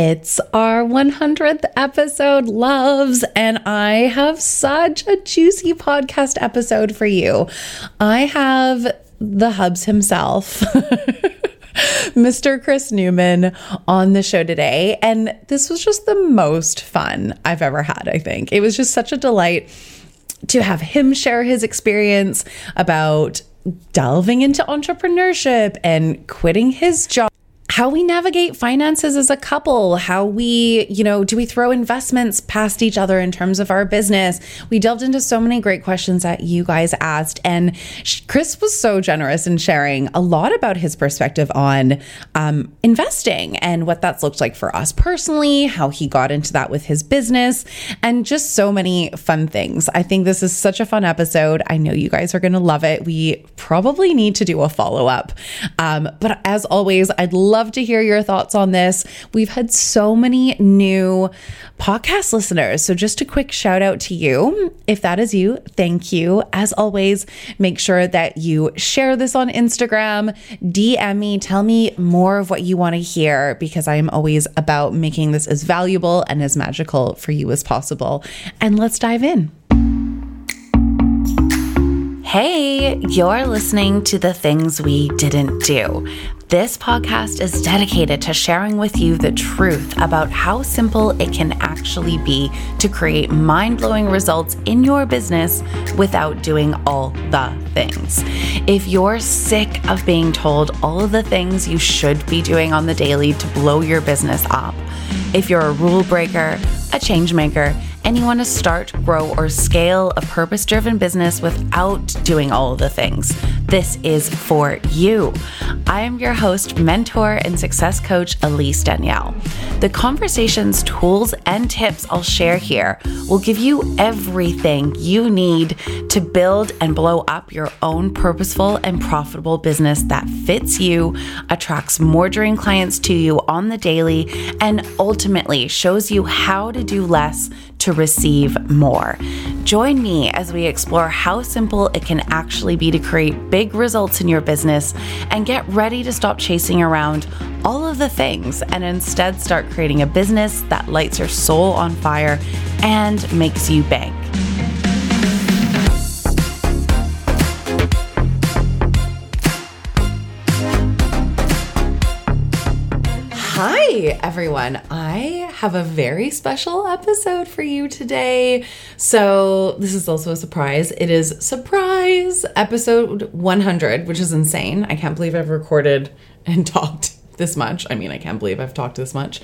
It's our 100th episode, loves, and I have such a juicy podcast episode for you. I have the Hubs himself. Mr. Chris Newman on the show today. And this was just the most fun I've ever had, I think. It was just such a delight to have him share his experience about delving into entrepreneurship and quitting his job how we navigate finances as a couple, how we, you know, do we throw investments past each other in terms of our business? We delved into so many great questions that you guys asked. And Chris was so generous in sharing a lot about his perspective on um, investing and what that's looked like for us personally, how he got into that with his business, and just so many fun things. I think this is such a fun episode. I know you guys are going to love it. We probably need to do a follow up. Um, but as always, I'd love love to hear your thoughts on this. We've had so many new podcast listeners. So, just a quick shout out to you. If that is you, thank you. As always, make sure that you share this on Instagram, DM me, tell me more of what you want to hear because I am always about making this as valuable and as magical for you as possible. And let's dive in. Hey, you're listening to the things we didn't do. This podcast is dedicated to sharing with you the truth about how simple it can actually be to create mind blowing results in your business without doing all the things. If you're sick of being told all of the things you should be doing on the daily to blow your business up, if you're a rule breaker, a change maker, and you want to start, grow, or scale a purpose driven business without doing all of the things, this is for you. I am your host, mentor, and success coach, Elise Danielle. The conversations, tools, and tips I'll share here will give you everything you need to build and blow up your own purposeful and profitable business that fits you, attracts more dream clients to you on the daily, and ultimately shows you how to do less to receive more. Join me as we explore how simple it can actually be to create big results in your business and get ready to stop chasing around all of the things and instead start creating a business that lights your soul on fire and makes you bank. Hi, everyone. I have a very special episode for you today. So, this is also a surprise. It is surprise episode 100, which is insane. I can't believe I've recorded and talked this much. I mean, I can't believe I've talked this much.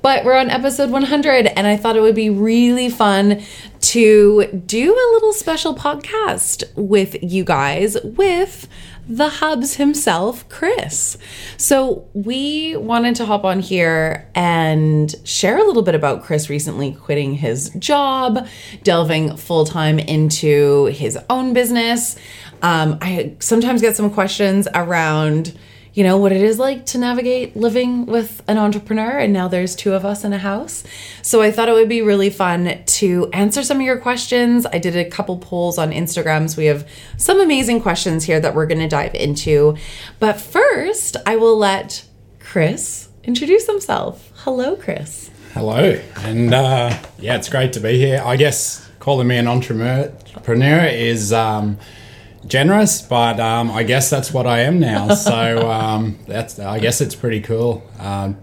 But we're on episode 100, and I thought it would be really fun to do a little special podcast with you guys with the hubs himself, Chris. So we wanted to hop on here and share a little bit about Chris recently quitting his job, delving full time into his own business. Um, I sometimes get some questions around you know, what it is like to navigate living with an entrepreneur. And now there's two of us in a house. So I thought it would be really fun to answer some of your questions. I did a couple polls on Instagram. So we have some amazing questions here that we're going to dive into. But first, I will let Chris introduce himself. Hello, Chris. Hello. And uh, yeah, it's great to be here. I guess calling me an entrepreneur is. Um, generous, but um, I guess that's what I am now. So um, that's I guess it's pretty cool. Um,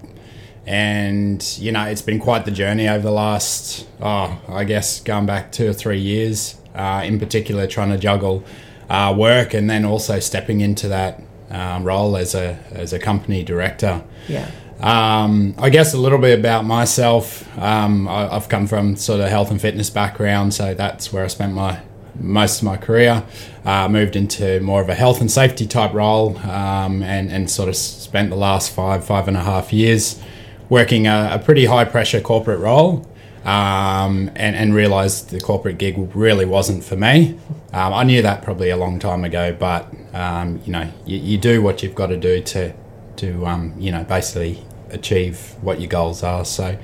and you know, it's been quite the journey over the last, oh, I guess going back two or three years. Uh, in particular, trying to juggle uh, work and then also stepping into that um, role as a as a company director. Yeah. Um, I guess a little bit about myself. Um, I, have come from sort of health and fitness background, so that's where I spent my most of my career. Uh, moved into more of a health and safety type role um, and, and sort of spent the last five, five and a half years working a, a pretty high pressure corporate role um, and, and realized the corporate gig really wasn't for me. Um, I knew that probably a long time ago, but um, you know, you, you, do what you've got to do to, to um, you know, basically achieve what your goals are. So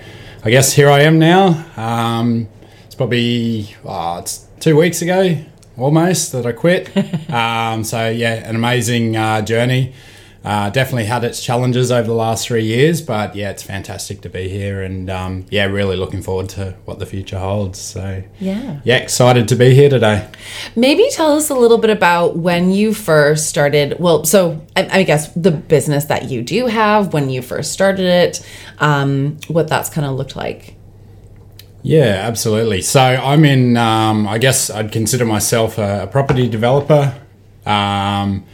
I guess here I am now. Um, it's probably, oh, it's two weeks ago almost that I quit. um, so yeah, an amazing uh, journey. Uh, definitely had its challenges over the last three years, but yeah, it's fantastic to be here, and um, yeah, really looking forward to what the future holds. So Yeah. yeah, excited to be here today. Maybe tell us a little bit about when you first started. Well, so I, I guess the business that you do have, when you first started it, um, what that's kind of looked like. Yeah, absolutely. So I'm in. Um, I guess I'd consider myself a, a property developer. Um,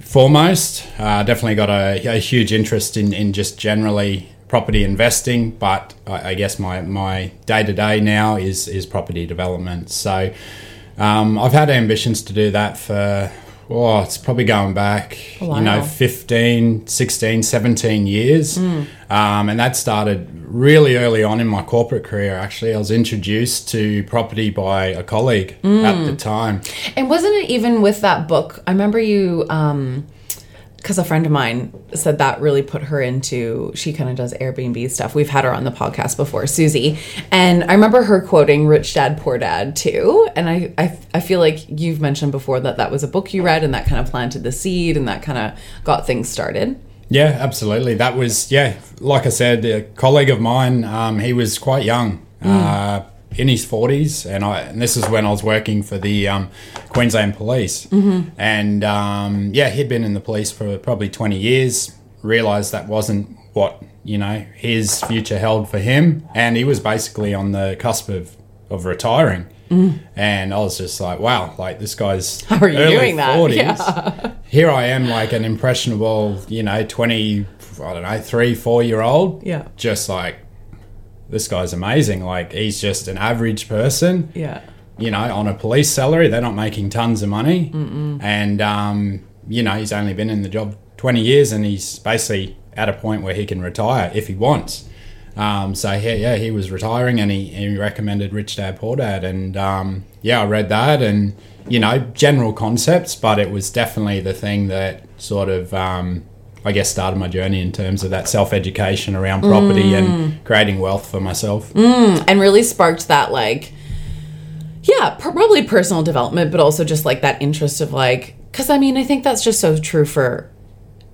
foremost, uh, definitely got a, a huge interest in, in just generally property investing, but I, I guess my my day to day now is is property development. So um, I've had ambitions to do that for. Oh, it's probably going back, Wow. you know, 15, 16, 17 years. Um, and that started really early on in my corporate career, actually. I was introduced to property by a colleague at the time. And wasn't it even with that book? I remember you, because a friend of mine said that really put her into. She kind of does Airbnb stuff. We've had her on the podcast before, Susie, and I remember her quoting "Rich Dad Poor Dad" too. And I, I, I feel like you've mentioned before that that was a book you read, and that kind of planted the seed, and that kind of got things started. Yeah, absolutely. That was, yeah, like I said, a colleague of mine, um, he was quite young, uh, in his 40s. And, I, and this is when I was working for the um, Queensland Police. And um, yeah, he'd been in the police for probably 20 years, realised that wasn't what, you know, his future held for him. And he was basically on the cusp of, of retiring. And I was just like, wow, like this guy's How are you early doing that? 40s Yeah. here I am, like an impressionable, you know, 20, I don't know, three, four year old. Yeah. Just like, this guy's amazing. Like, he's just an average person, Yeah. you know, on a police salary. They're not making tons of money. And, um, you know, he's only been in the job 20 years and he's basically at a point where he can retire if he wants. Um, so yeah, yeah, he was retiring and he, he recommended Rich Dad Poor Dad, and um, yeah, I read that and you know general concepts, but it was definitely the thing that sort of um, I guess started my journey in terms of that self education around property and mm. creating wealth for myself. Mm, and really sparked that like yeah probably personal development but also just like that interest of like because i mean i think that's just so true for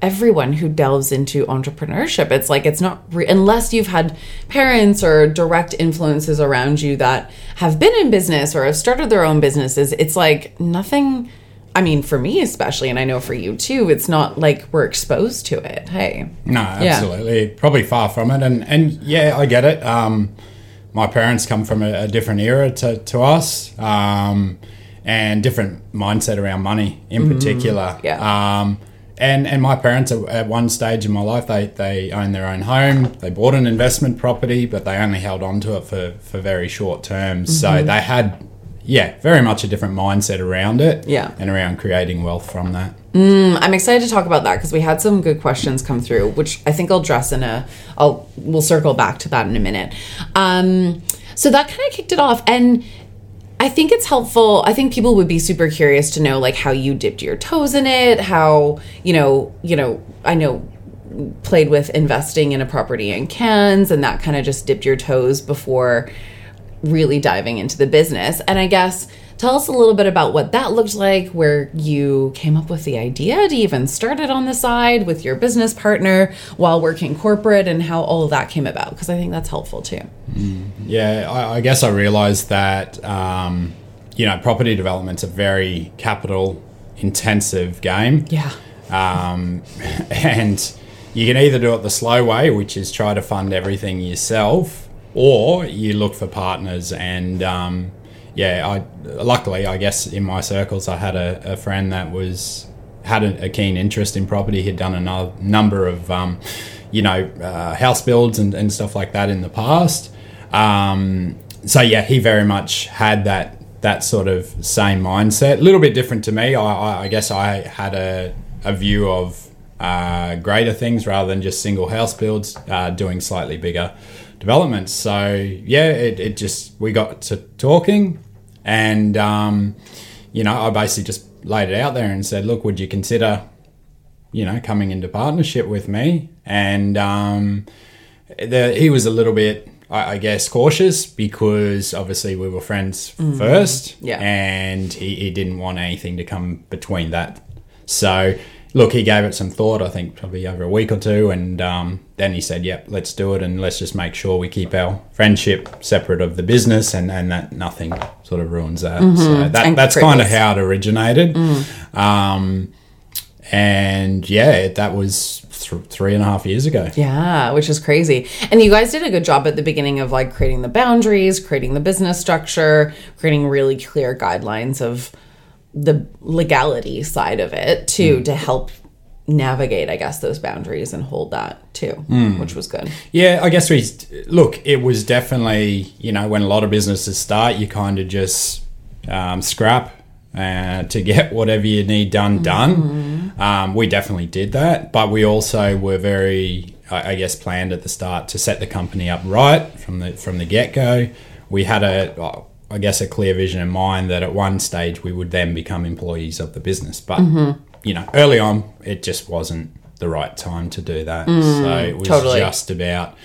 everyone who delves into entrepreneurship it's like it's not re- unless you've had parents or direct influences around you that have been in business or have started their own businesses it's like nothing i mean for me especially and i know for you too it's not like we're exposed to it hey No, absolutely. Probably far from it. And, and yeah, I get it. Um, my parents come from a, a different era to, to us um, and different mindset around money in particular. yeah. Um, and, and my parents, at- at one stage in my life, they, they owned their own home. They bought an investment property, but they only held on to it for, for very short terms. So they had, yeah, very much a different mindset around it. Yeah. And around creating wealth from that. I'm excited to talk about that because we had some good questions come through, which I think I'll address in a. I'll we'll circle back to that in a minute. Um, so that kind of kicked it off, and I think it's helpful. I think people would be super curious to know like how you dipped your toes in it, how you know, you know, I know played with investing in a property in Cairns, and that kind of just dipped your toes before really diving into the business. And I guess tell us a little bit about what that looked like, where you came up with the idea to even start it on the side with your business partner while working corporate and how all of that came about, because I think that's helpful too. Yeah, I, I guess I realised that um, you know property development's a very capital intensive game, Yeah. um, and you can either do it the slow way, which is try to fund everything yourself, or you look for partners. And um, yeah, I luckily I guess in my circles I had a, a friend that was had a, a keen interest in property. He'd done a number of um, you know uh, house builds and, and stuff like that in the past. Um, so yeah, he very much had that that sort of same mindset. A little bit different to me. I, I, I guess I had a, a view of uh, greater things rather than just single house builds, uh, doing slightly bigger developments. So yeah, it, it just we got to talking, and um, you know, I basically just laid it out there and said, look, would you consider, you know, coming into partnership with me? And um, the, he was a little bit, I, I guess, cautious because obviously we were friends first, Yeah. and he, he didn't want anything to come between that. So look, he gave it some thought. I think probably over a week or two, and um, then he said, "Yep, let's do it, and let's just make sure we keep our friendship separate of the business, and, and that nothing sort of ruins that." So that, And that's kind of how it originated. Um, and yeah, that was th- three and a half years ago. Yeah, which is crazy. And you guys did a good job at the beginning of like creating the boundaries, creating the business structure, creating really clear guidelines of the legality side of it too to help navigate, I guess, those boundaries and hold that too, which was good. Yeah, I guess we look. It was definitely you know when a lot of businesses start, you kind of just um, scrap uh, to get whatever you need done done. Um, we definitely did that, but we also were very, I I guess, planned at the start to set the company up right from the from the get go. We had a, I guess, a clear vision in mind that at one stage we would then become employees of the business, but you know, early on it just wasn't the right time to do that. so it was totally. just about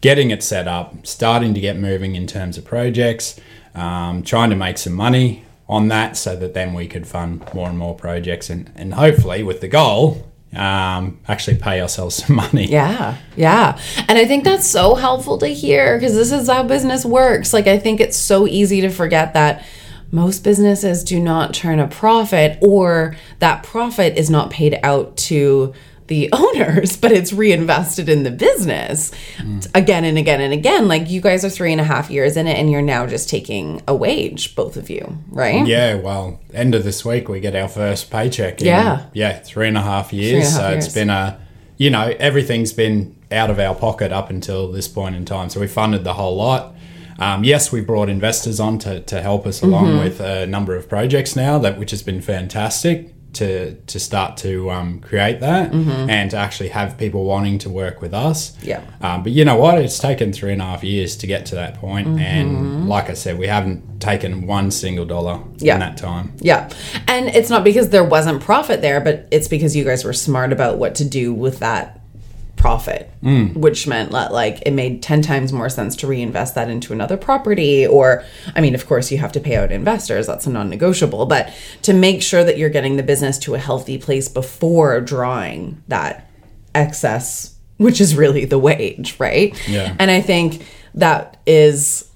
getting it set up, starting to get moving in terms of projects, um, trying to make some money on that so that then we could fund more and more projects and, and hopefully with the goal, um, actually pay ourselves some money. Yeah, yeah. And I think that's so helpful to hear because this is how business works. Like, I think it's so easy to forget that most businesses do not turn a profit or that profit is not paid out to the owners, but it's reinvested in the business again and again and again. Like, you guys are three and a half years in it and you're now just taking a wage, both of you, right? Yeah, well, end of this week we get our first paycheck. In, Yeah. yeah, three and a half years. a half so years. it's been a, you know, everything's been out of our pocket up until this point in time. So we funded the whole lot. Um, yes, we brought investors on to, to help us along Mm-hmm. with a number of projects now, that which has been fantastic to to start to um, create that and to actually have people wanting to work with us. Mm-hmm. Yeah. Um, but you know what? It's taken three and a half years to get to that point, Mm-hmm. and like I said, we haven't taken one single dollar Yeah. in that time. Yeah. And it's not because there wasn't profit there, but it's because you guys were smart about what to do with that profit, mm. which meant that like it made 10 times more sense to reinvest that into another property or I mean, of course you have to pay out investors, that's a non-negotiable, but to make sure that you're getting the business to a healthy place before drawing that excess, which is really the wage, right? Yeah. And I think that is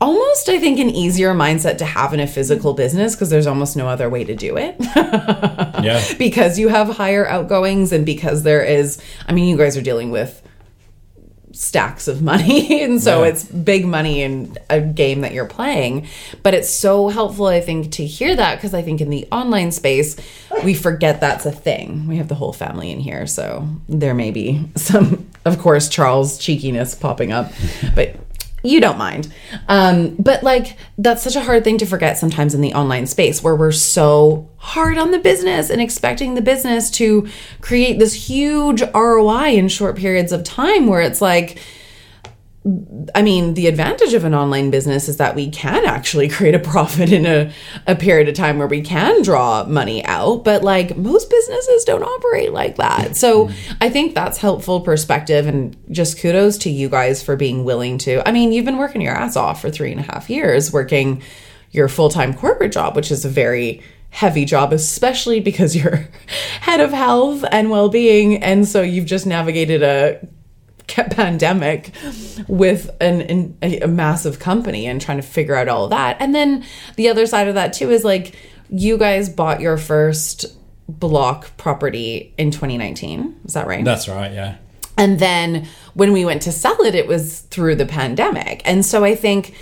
almost I think an easier mindset to have in a physical business because there's almost no other way to do it. Yeah. because you have higher outgoings and because there is I mean you guys are dealing with stacks of money and so Yeah. it's big money in a game that you're playing but it's so helpful I think to hear that because I think in the online space we forget that's a thing we have the whole family in here so there may be some of course Charles cheekiness popping up but you don't mind. Um, but like that's such a hard thing to forget sometimes in the online space where we're so hard on the business and expecting the business to create this huge ROI in short periods of time where it's like I mean, the advantage of an online business is that we can actually create a profit in a, a period of time where we can draw money out. But like most businesses don't operate like that. So I think that's helpful perspective and just kudos to you guys for being willing to. I mean, you've been working your ass off for three and a half years, working your full time corporate job, which is a very heavy job, especially because you're head of health and well being. And so you've just navigated a pandemic with an, an a, a massive company and trying to figure out all of that. And then the other side of that too is like you guys bought your first block property in 2019. Is that right? That's right. Yeah. And then when we went to sell it, it was through the pandemic. And so I think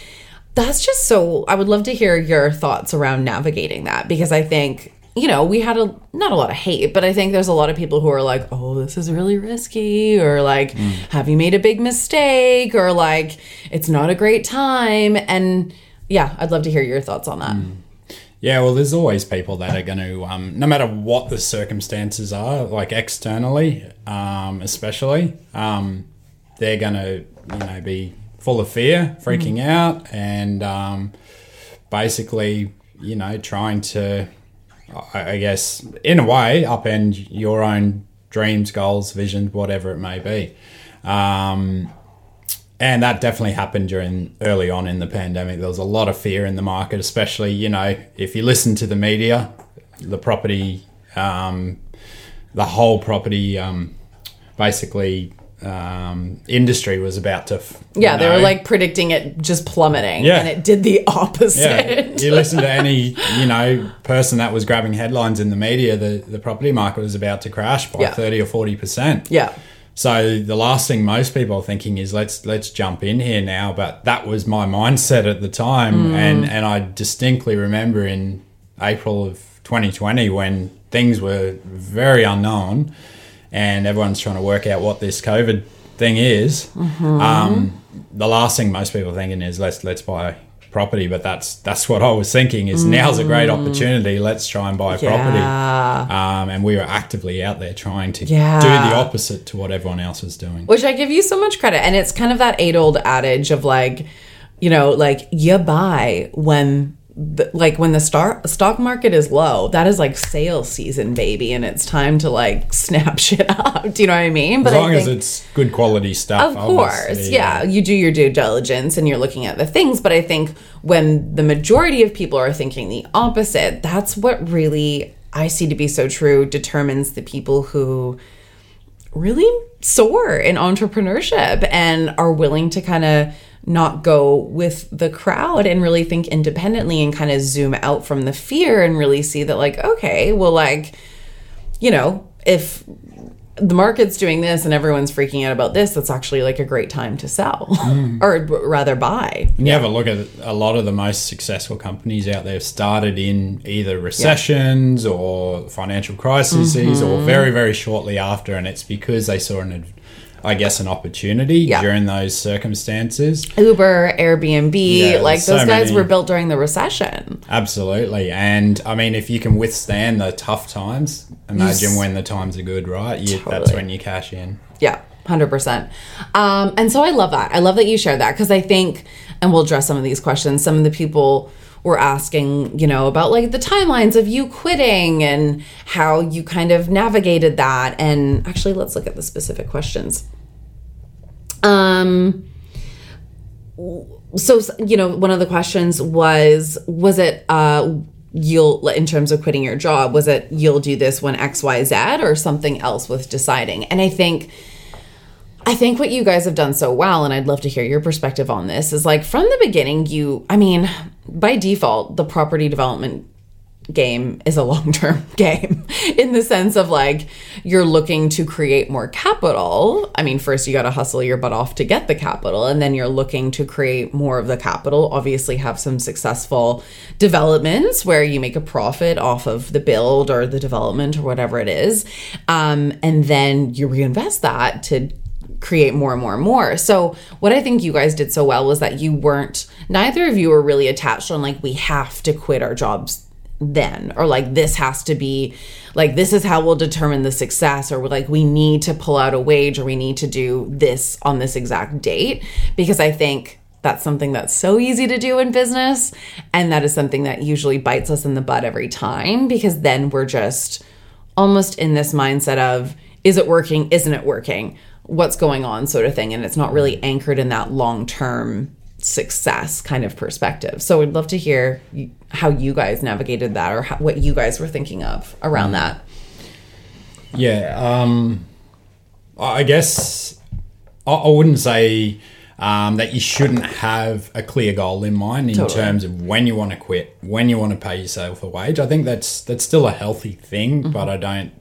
that's just so, I would love to hear your thoughts around navigating that because I think, you know, we had a, not a lot of hate, but I think there's a lot of people who are like, oh, this is really risky, or like, have you made a big mistake, or like, it's not a great time. And yeah, I'd love to hear your thoughts on that. Yeah, well, there's always people that are going to, um, no matter what the circumstances are, like externally, um, especially, um, they're going to, you know, be full of fear, freaking out, and um, basically, you know, trying to, I guess, in a way, upend your own dreams, goals, visions, whatever it may be. Um, and that definitely happened during early on in the pandemic. There was a lot of fear in the market, especially, you know, if you listen to the media, the property um, the whole property, um, basically, um, industry was about to. f- Yeah, they were like predicting it just plummeting, Yeah. and it did the Yeah, opposite. you listen to any you know person that was grabbing headlines in the media. The the property market was about to crash by Yeah. thirty or forty percent. yeah, So the last thing most people are thinking is let's let's jump in here now. But that was my mindset at the time, Mm. and and I distinctly remember in April of 2020 when things were very unknown, and everyone's trying to work out what this COVID thing is. Mm-hmm. Um, the last thing most people are thinking is let's let's buy property but that's that's what i was thinking is now's a great opportunity let's try and buy property Mm. yeah. um, and we were actively out there trying to Yeah. do the opposite to what everyone else was doing. Which I give you so much credit, and it's kind of that age old adage of like, you know, like you buy when. The, like when the star, stock market is low, that is like sales season, baby, and it's time to like snap shit up. Do you know what I mean? But As long I as it's good quality stuff. Of course, obviously, yeah. You do your due diligence and you're looking at the things, but I think when the majority of people are thinking the opposite, that's what really I see to be so true determines the people who really soar in entrepreneurship and are willing to kind of not go with the crowd and really think independently and kind of zoom out from the fear and really see that like okay well like you know if the market's doing this and everyone's freaking out about this that's actually like a great time to sell or rather buy And you have a look at a lot of the most successful companies out there started in either recessions or financial crises Mm-hmm. or very, very shortly after. And it's because they saw an, I guess, an opportunity Yeah. during those circumstances. uber airbnb Yeah, like so those guys many- were built during the recession Absolutely. And I mean, if you can withstand the tough times, imagine when the times are good, right? You, That's when you cash in. Yeah, 100%. Um, and so I love that. I love that you shared that because I think, and we'll address some of these questions, some of the people were asking, you know, about like the timelines of you quitting and how you kind of navigated that. And actually, let's look at the specific questions. Um, so you know one of the questions was was it uh you'll in terms of quitting your job was it you'll do this when xyz or something else with deciding and i think i think what you guys have done so well and i'd love to hear your perspective on this is like from the beginning you i mean by default the property development game is a long term game in the sense of like you're looking to create more capital. I mean, first you got to hustle your butt off to get the capital, and then you're looking to create more of the capital. Obviously, have some successful developments where you make a profit off of the build or the development or whatever it is. Um, and then you reinvest that to create more and more and more. So what I think you guys did so well was that you weren't neither of you were really attached on like we have to quit our jobs then or like this has to be like this is how we'll determine the success or like we need to pull out a wage or we need to do this on this exact date. Because I think that's something that's so easy to do in business and that is something that usually bites us in the butt every time because then we're just almost in this mindset of is it working? Isn't it working what's going on sort of thing and it's not really anchored in that long term success kind of perspective so i'd love to hear how you guys navigated that or how, what you guys were thinking of around that Yeah, um, I guess I, I wouldn't say um, that you shouldn't have a clear goal in mind in Totally. terms of when you want to quit, when you want to pay yourself a wage. I think that's that's still a healthy thing, but I don't.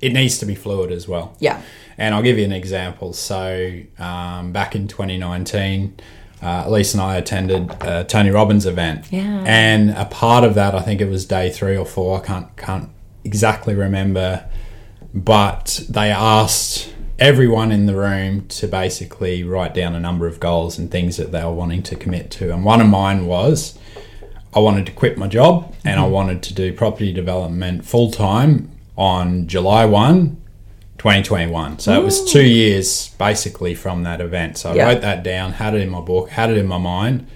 It needs to be fluid as well. Yeah. And I'll give you an example. So um, back in 2019. Uh, Elise and I attended a Tony Robbins event, Yeah. and a part of that, I think it was day three or four. I can't can't exactly remember, but they asked everyone in the room to basically write down a number of goals and things that they were wanting to commit to. And one of mine was I wanted to quit my job and I wanted to do property development full time on July 1, 2021. So it was two years basically from that event. So I Yeah. wrote that down, had it in my book, had it in my mind.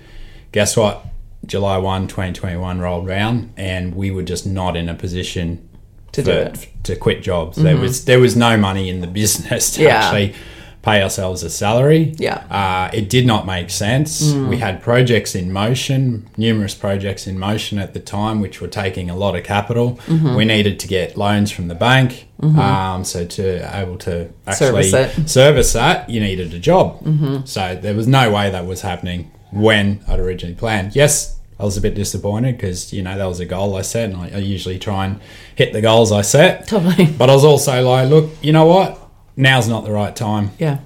Guess what? July 1, 2021 rolled round and we were just not in a position To for- do it. to quit jobs. There mm-hmm. was there was no money in the business to Yeah. actually pay ourselves a salary. Yeah. Uh, it did not make sense. Mm. We had projects in motion, numerous projects in motion at the time, which were taking a lot of capital. Mm-hmm. We needed to get loans from the bank. Um, so to able to actually Service. Mm-hmm. service that, you needed a job. So there was no way that was happening when I'd originally planned. Yes, I was a bit disappointed because you know that was a goal I set, and I, I usually try and hit the goals I set. Totally. But I was also like, look, you know what? Now's not the right time. Yeah.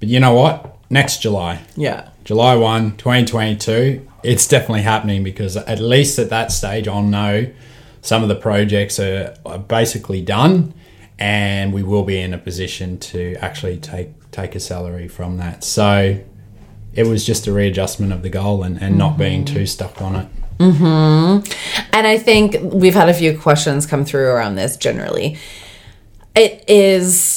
But you know what? Next July, Yeah. July 1, 2022, it's definitely happening because at least at that stage, I'll know some of the projects are, are basically done and we will be in a position to actually take, take a salary from that. So it was just a readjustment of the goal and, and not being mm-hmm. too stuck on it. Mm-hmm. And I think we've had a few questions come through around this generally. It is,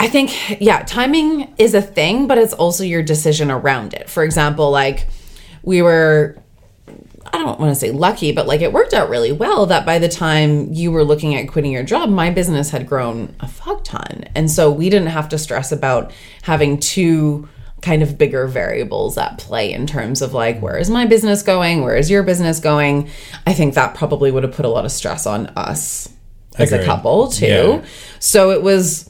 I think, yeah, timing is a thing, but it's also your decision around it. For example, like we were, I don't want to say lucky, but like it worked out really well that by the time you were looking at quitting your job, my business had grown a fuck ton. And so we didn't have to stress about having two kind of bigger variables at play in terms of like where is my business going where is your business going i think that probably would have put a lot of stress on us as a couple too Yeah. so it was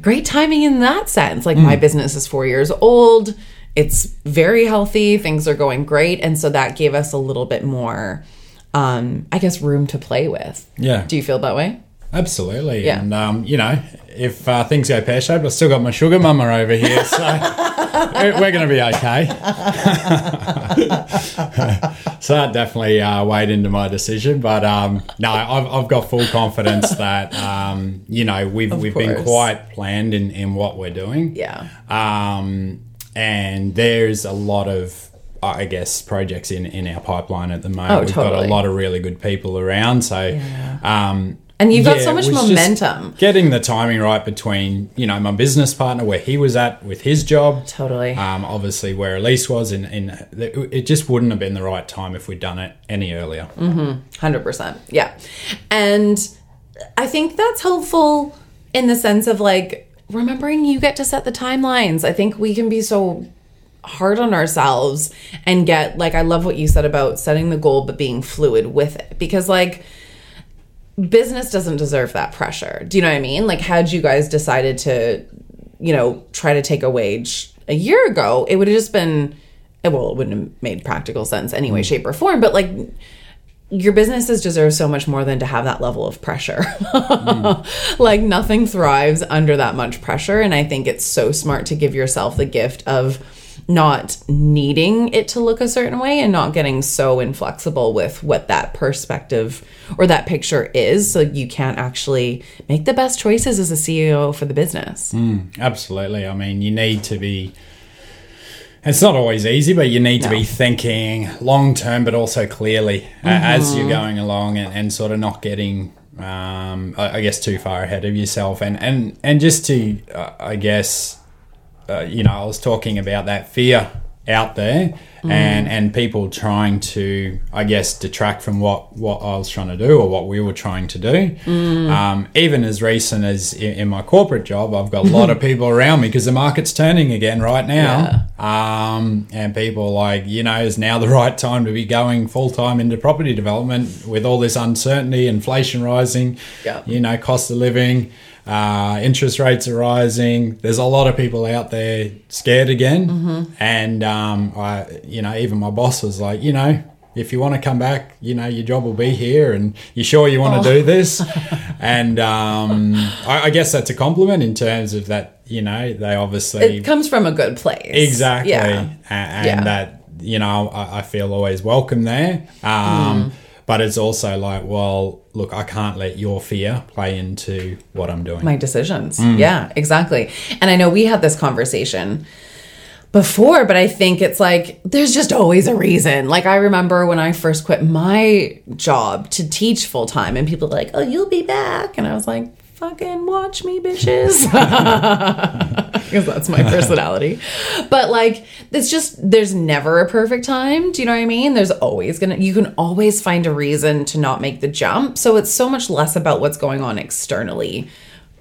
great timing in that sense. Like my business is four years old. It's very healthy. Things are going great. And so that gave us a little bit more um i guess room to play with. Yeah. do you feel that way Absolutely. Yeah. And, um, you know, if uh, things go pear shaped, I've still got my sugar mama over here. So we're, we're going to be okay. so that definitely uh, weighed into my decision. But um, no, I've, I've got full confidence that, um, you know, we've, we've been quite planned in, in what we're doing. yeah Um, and there's a lot of, I guess, projects in, in our pipeline at the moment. Oh, We've got a lot of really good people around. So, um, and you've got yeah, so much momentum Getting the timing right between, you know, my business partner, where he was at with his job. totally Um, obviously, where Elise was, in, in it just wouldn't have been the right time if we'd done it any earlier. Hundred percent, yeah. And I think that's helpful in the sense of like remembering you get to set the timelines. I think we can be so hard on ourselves and get like I love what you said about setting the goal but being fluid with it because like business doesn't deserve that pressure. Do you know what I mean? Like had you guys decided to you know try to take a wage a year ago, it would have just been well, it wouldn't have made practical sense anyway, shape or form, but like your businesses deserve so much more than to have that level of pressure. like nothing thrives under that much pressure. And I think it's so smart to give yourself the gift of not needing it to look a certain way and not getting so inflexible with what that perspective or that picture is. So you can't actually make the best choices as a CEO for the business. Absolutely. I mean, you need to be. It's not always easy, but you need to No. be thinking long term, but also clearly a- as you're going along, and, and sort of not getting, um, I, I guess, too far ahead of yourself, and and and just to, uh, I guess, uh, you know, I was talking about that fear out there, and and people trying to, I guess, detract from what what I was trying to do or what we were trying to do. Um, even as recent as in, in my corporate job, I've got a lot of people around me because the market's turning again right now. Um, and people like, you know, is now the right time to be going full time into property development with all this uncertainty, inflation rising, Yeah. you know, cost of living, uh, interest rates are rising. There's a lot of people out there scared again. And, um, I, you know, even my boss was like, you know, if you want to come back, you know, your job will be here and you sure you want to do this? and um, I, I guess that's a compliment in terms of that, you know, they obviously. It comes from a good place. Exactly. Yeah. A- And, Yeah. that, you know, I, I feel always welcome there. Um, But it's also like, well, look, I can't let your fear play into what I'm doing. my decisions. Mm. Yeah, exactly. And I know we had this conversation before, but I think it's like there's just always a reason. Like I remember when I first quit my job to teach full time and people were like, "Oh, you'll be back." And I was like, "Fucking watch me, bitches." Because that's my personality. But like it's just there's never a perfect time. Do you know what I mean? There's always to you can always find a reason to not make the jump. So it's so much less about what's going on externally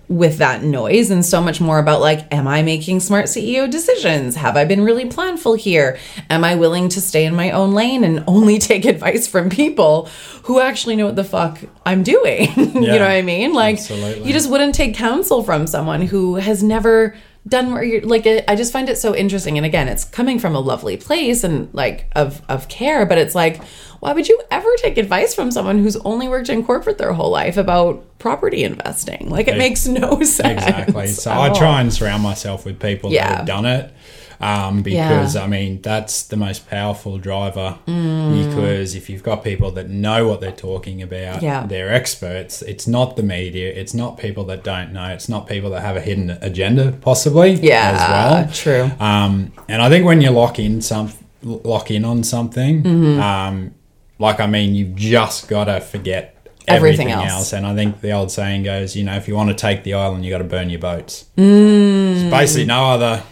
with that noise and so much more about like am i making smart ceo decisions? Have i been really planful here? Am i willing to stay in my own lane and only take advice from people who actually know what the fuck i'm doing? You know what i mean? Like absolutely. you just wouldn't take counsel from someone who has never done where you're like i just find it so interesting and again it's coming from a lovely place and like of of care but it's like why would you ever take advice from someone who's only worked in corporate their whole life about property investing like it makes no sense Exactly. So I all. try and surround myself with people Yeah. that have done it. Um, because Yeah. I mean that's the most powerful driver. Mm. Because if you've got people that know what they're talking about, Yeah. they're experts. It's not the media. It's not people that don't know. It's not people that have a hidden agenda, possibly. Yeah, as well. true. Um, and I think when you lock in some, lock in on something, Mm-hmm. um, like I mean, you've just got to forget Everything everything, else. else. And I think the old saying goes, you know, if you want to take the island, you got to burn your boats. Mm. It's basically no other.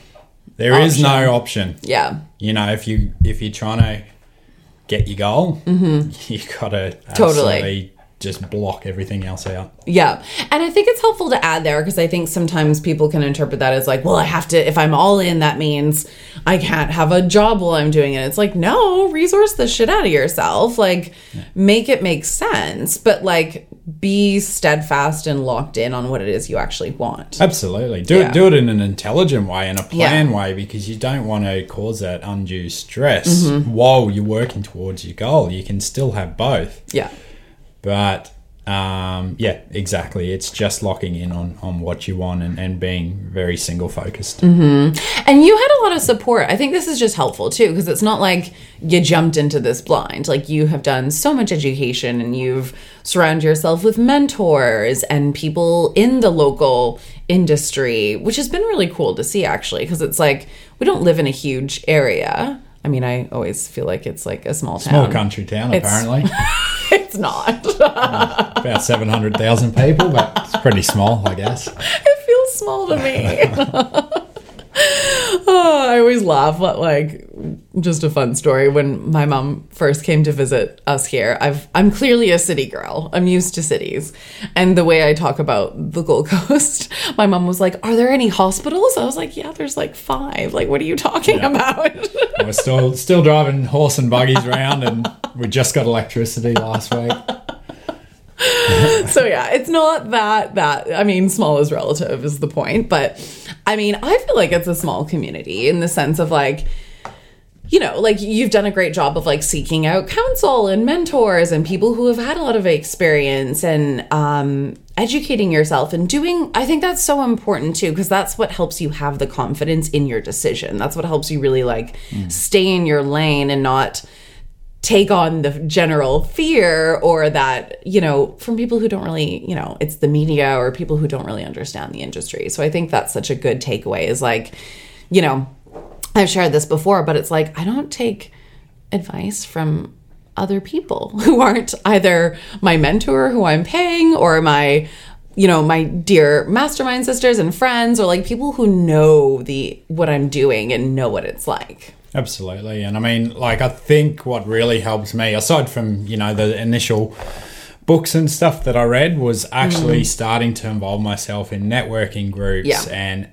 There is no option. yeah You know, if you if you're trying to get your goal, you got to Mm-hmm. Totally. just block everything else out. Yeah. And I think it's helpful to add there because I think sometimes people can interpret that as like, well, I have to, if I'm all in, that means I can't have a job while I'm doing it. It's like, no, resource the shit out of yourself. Like, make it make sense, but like, be steadfast and locked in on what it is you actually want. Absolutely. Do Yeah. it do it in an intelligent way and a Yeah. way because you don't want to cause that undue stress Mm-hmm. while you're working towards your goal. You can still have both. Yeah. But um, yeah, exactly. It's just locking in on, on what you want and, and being very single focused. Mm-hmm. And you had a lot of support. I think this is just helpful too, because it's not like you jumped into this blind. Like you have done so much education and you've surrounded yourself with mentors and people in the local industry, which has been really cool to see actually, because it's like we don't live in a huge area. I mean, I always feel like it's like a small town. Small country town, It's- apparently. It's not. About 700,000 people, but it's pretty small, I guess. it feels small to me. oh, I always laugh at like just a fun story when my mom first came to visit us here. I've I'm clearly a city girl. I'm used to cities. And the way I talk about the Gold Coast, my mom was like, "Are there any hospitals?" I was like, "Yeah, there's like 5. Like what are you talking about?" We're still still driving horse and buggies around, and we just got electricity last week. so yeah, it's not that that I mean, small is relative is the point, but I mean, I feel like it's a small community in the sense of like you know, like you've done a great job of like seeking out counsel and mentors and people who have had a lot of experience and um educating yourself and doing I think that's so important too because that's what helps you have the confidence in your decision. That's what helps you really like stay in your lane and not take on the general fear or that you know from people who don't really you know it's the media or people who don't really understand the industry. So i think that's such a good takeaway is like you know i've shared this before but it's like i don't take advice from other people who aren't either my mentor who i'm paying or my you know my dear mastermind sisters and friends or like people who know the what i'm doing and know what it's like Absolutely. And I mean, like, I think what really helps me, aside from, you know, the initial books and stuff that I read, was actually starting to involve myself in networking groups. Mm. Yeah. And,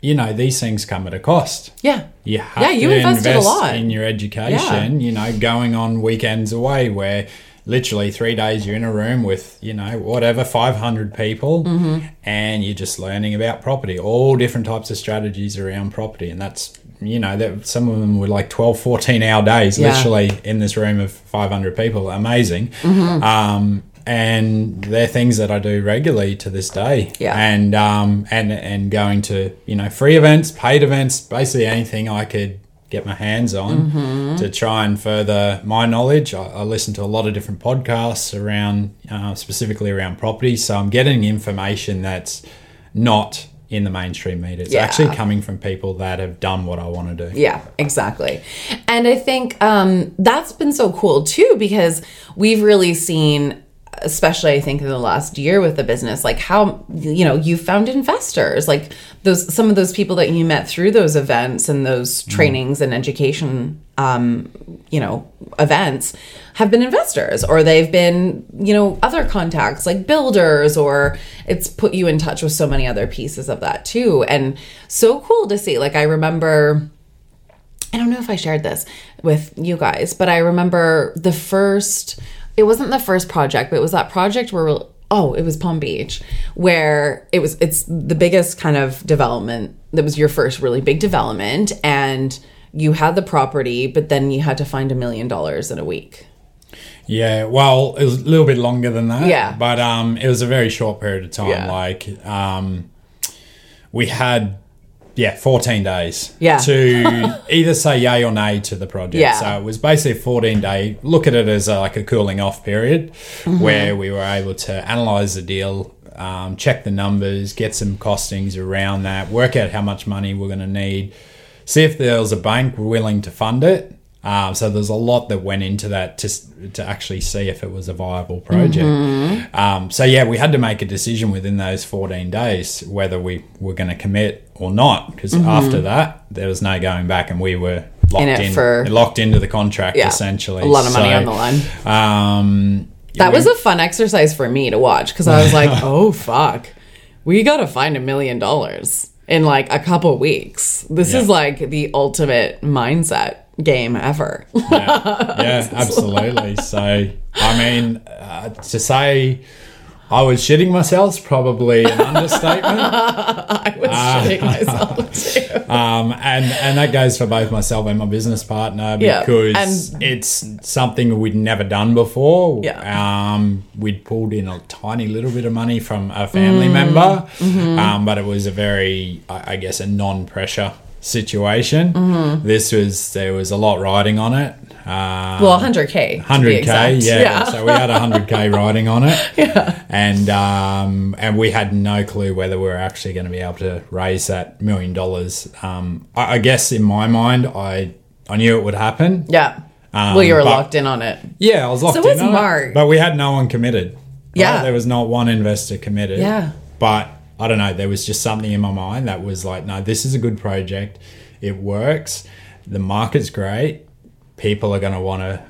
you know, these things come at a cost. yeah You have Yeah, you to invested a lot. in your education, Yeah. you know, going on weekends away where literally three days you're in a room with, you know, whatever, 500 people Mm-hmm. and you're just learning about property, all different types of strategies around property. And that's, you know, that some of them were like 12, 14 hour days, Yeah. literally in this room of 500 people. Amazing. Mm-hmm. Um, and they're things that I do regularly to this day. Yeah. And um and and going to, you know, free events, paid events, basically anything I could get my hands on Mm-hmm. to try and further my knowledge. I, I listen to a lot of different podcasts around, uh, specifically around property. So I'm getting information that's not in the mainstream media. It's Yeah. actually coming from people that have done what I want to do. Yeah, exactly. And I think um, that's been so cool too because we've really seen, especially I think in the last year with the business, like how you know you found investors, like those some of those people that you met through those events and those trainings and education um, you know, events have been investors or they've been, you know, other contacts like builders or it's put you in touch with so many other pieces of that too. And so cool to see. Like I remember I don't know if I shared this with you guys, but I remember the first it wasn't the first project, but it was that project where oh, it was Palm Beach where it was it's the biggest kind of development that was your first really big development and you had the property, but then you had to find a million dollars in a week. Yeah, well, it was a little bit longer than that. Yeah. But um, it was a very short period of time. Yeah. Like, um, we had, yeah, 14 days Yeah. to either say yay or nay to the project. Yeah. So it was basically a 14 day, look at it as a, like a cooling off period Mm-hmm. where we were able to analyze the deal, um, check the numbers, get some costings around that, work out how much money we're going to need, see if there was a bank willing to fund it. Um, so there's a lot that went into that to, to actually see if it was a viable project. Mm-hmm. Um, so yeah, we had to make a decision within those 14 days whether we were going to commit or not. Because after that, there was no going back, and we were locked Mm-hmm. it in, for- locked into the contract Yeah. essentially. A lot of money So, on the line. Um, That was a fun exercise for me to watch because I was like, oh, fuck. We got to find a million dollars in like a couple weeks. This Yeah. is like the ultimate mindset game ever. yeah, yeah absolutely. So, I mean, uh, to say I was shitting myself probably an understatement. I was Ah. shitting myself too. Um, and and that goes for both myself and my business partner Yeah, because and- it's something we'd never done before. Yeah. Um, we'd pulled in a tiny little bit of money from a family Mm. member, Mm-hmm. um, but it was a very, I I guess, a non-pressure situation. Mm-hmm. This was there was a lot riding on it. Um, Well, 100K. 100k exact. yeah. so we had 100k riding on it yeah and um and we had no clue whether we were actually going to be able to raise that million dollars um I, I guess in my mind i i knew it would happen Yeah. Um, well, you were but- locked in on it. yeah i was locked So in was on Mark. it, but we had no one committed right? Yeah. there was not one investor committed Yeah. but i don't know there was just something in my mind that was like no this is a good project. It works. The market's great. People are going to want to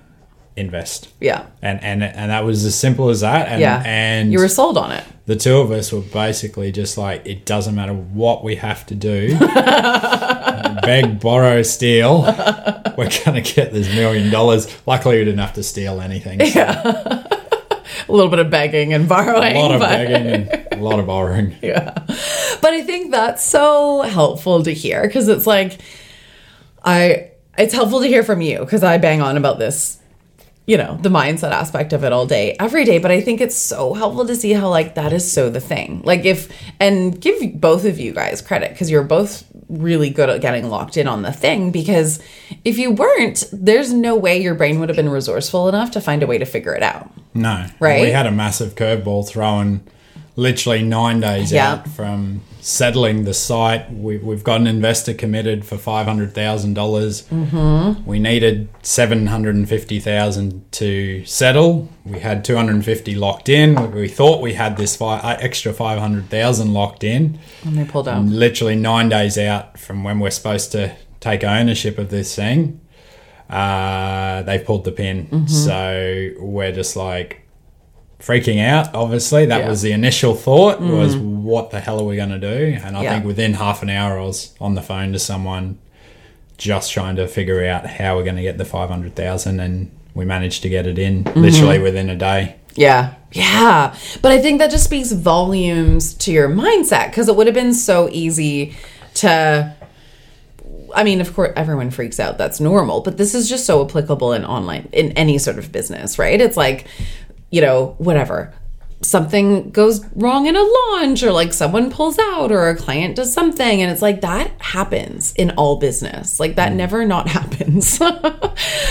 invest. Yeah. and and and that was as simple as that and Yeah. and You were sold on it. the two of us were basically just like it doesn't matter what we have to do. Beg borrow steal. We're gonna get this million dollars. Luckily we didn't have to steal anything so A little bit of begging and borrowing. a lot of but- begging and a lot of borrowing yeah. But I think that's so helpful to hear because it's like I it's helpful to hear from you because I bang on about this you know the mindset aspect of it all day every day but i think it's so helpful to see how like that is so the thing like if and give both of you guys credit because you're both really good at getting locked in on the thing because if you weren't there's no way your brain would have been resourceful enough to find a way to figure it out no Right? we had a massive curveball thrown literally nine days Yeah. out from settling the site we, we've got an investor committed for $500000 Mm-hmm. We needed seven hundred and fifty thousand to settle. We had two hundred and fifty locked in. We thought we had this fi- uh, extra five hundred thousand locked in. and they pulled out Literally nine days out from when we're supposed to take ownership of this thing, uh, they pulled the pin. Mm-hmm. So we're just like freaking out. Obviously, that Yeah. Mm. was the initial thought. Was what the hell are we going to do? And I Yeah. think within half an hour, I was on the phone to someone just trying to figure out how we're going to get the 500,000 and we managed to get it in Mm-hmm. literally within a day. Yeah. Yeah. But I think that just speaks volumes to your mindset because it would have been so easy to. I mean, of course, everyone freaks out. That's normal. But this is just so applicable in online, in any sort of business, right? It's like, you know, whatever. Something goes wrong in a launch, or like someone pulls out, or a client does something. And it's like that happens in all business. Like that mm-hmm. never not happens.